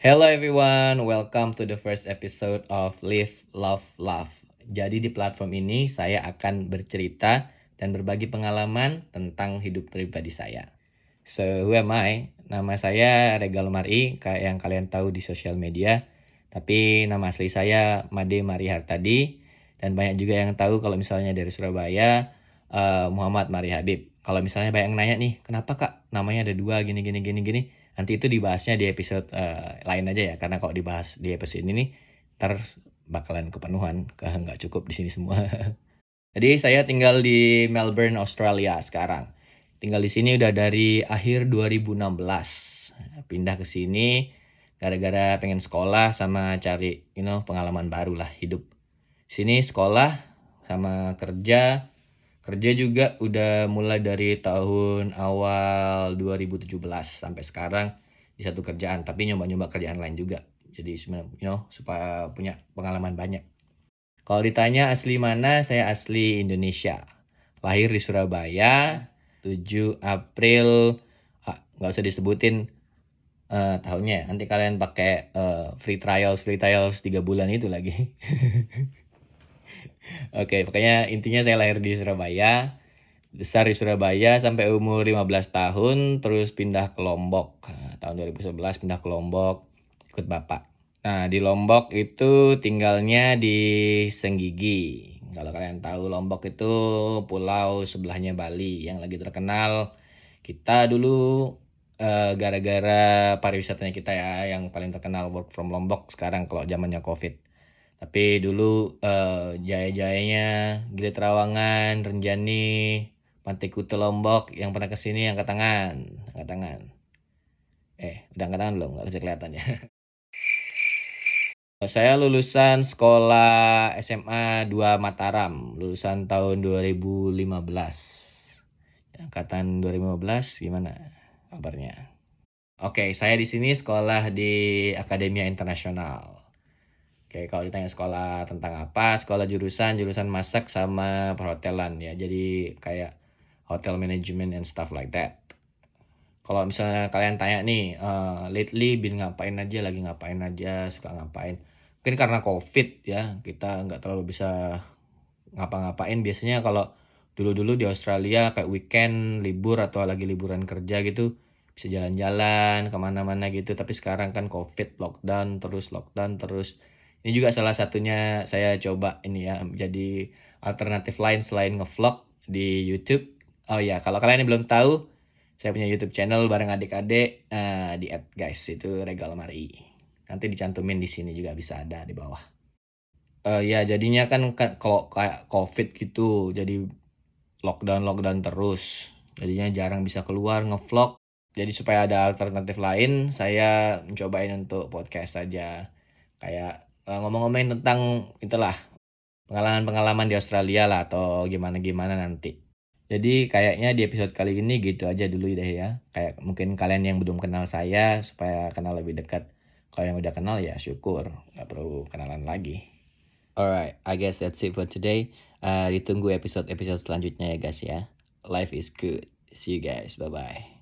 Hello everyone, welcome to the first episode of Live, Love, Love. Jadi di platform ini saya akan bercerita dan berbagi pengalaman tentang hidup pribadi saya. So, who am I? Nama saya Regal Mari, kayak yang kalian tahu di sosial media. Tapi nama asli saya Made Mari Hartadi. Dan banyak juga yang tahu kalau misalnya dari Surabaya, uh, Muhammad Mari Habib. Kalau misalnya banyak yang nanya nih, kenapa kak namanya ada dua gini gini gini gini. Nanti itu dibahasnya di episode uh, lain aja ya. Karena kalau dibahas di episode ini nih, ntar bakalan kepenuhan ke nggak cukup di sini semua. Jadi saya tinggal di Melbourne, Australia sekarang. Tinggal di sini udah dari akhir 2016. Pindah ke sini gara-gara pengen sekolah sama cari you know pengalaman baru lah hidup. Sini sekolah sama kerja. Kerja juga udah mulai dari tahun awal 2017 sampai sekarang di satu kerjaan, tapi nyoba-nyoba kerjaan lain juga. Jadi you know supaya punya pengalaman banyak. Kalau ditanya asli mana saya asli Indonesia. Lahir di Surabaya 7 April ah, nggak usah disebutin uh, tahunnya. Nanti kalian pakai uh, free trials free trials tiga bulan itu lagi Oke, okay, pokoknya intinya saya lahir di Surabaya, besar di Surabaya sampai umur 15 tahun, terus pindah ke Lombok. Nah, tahun 2011 pindah ke Lombok, ikut bapak. Nah, di Lombok itu tinggalnya di Senggigi. Kalau kalian tahu Lombok itu pulau sebelahnya Bali yang lagi terkenal. Kita dulu gara eh, gara-gara pariwisatanya kita ya yang paling terkenal work from Lombok sekarang kalau zamannya Covid. Tapi dulu uh, jaya-jayanya Gili Trawangan, Renjani, Pantai Kute Lombok yang pernah ke sini angkat tangan, angkat tangan. Eh, udah angkat tangan belum? Gak bisa kelihatan ya. Saya lulusan sekolah SMA 2 Mataram, lulusan tahun 2015. Angkatan 2015 gimana kabarnya? Oke, saya di sini sekolah di Akademia Internasional. Oke, kalau ditanya sekolah tentang apa, sekolah jurusan, jurusan masak sama perhotelan ya. Jadi kayak hotel management and stuff like that. Kalau misalnya kalian tanya nih, uh, lately bin ngapain aja, lagi ngapain aja, suka ngapain mungkin karena covid ya kita nggak terlalu bisa ngapa-ngapain biasanya kalau dulu-dulu di Australia kayak weekend libur atau lagi liburan kerja gitu bisa jalan-jalan ke mana-mana gitu tapi sekarang kan covid lockdown terus lockdown terus ini juga salah satunya saya coba ini ya jadi alternatif lain selain ngevlog di YouTube. Oh ya kalau kalian belum tahu saya punya YouTube channel bareng adik-adik uh, di add guys itu Regal Mari nanti dicantumin di sini juga bisa ada di bawah. Uh, ya jadinya kan, kalau kayak covid gitu jadi lockdown lockdown terus. Jadinya jarang bisa keluar ngevlog. Jadi supaya ada alternatif lain saya mencobain untuk podcast saja kayak ngomong-ngomongin tentang itulah pengalaman-pengalaman di Australia lah atau gimana-gimana nanti. Jadi kayaknya di episode kali ini gitu aja dulu deh ya. Kayak mungkin kalian yang belum kenal saya supaya kenal lebih dekat. Kalau yang udah kenal ya syukur nggak perlu kenalan lagi. Alright I guess that's it for today. Uh, ditunggu episode episode selanjutnya ya guys ya. Life is good. See you guys. Bye bye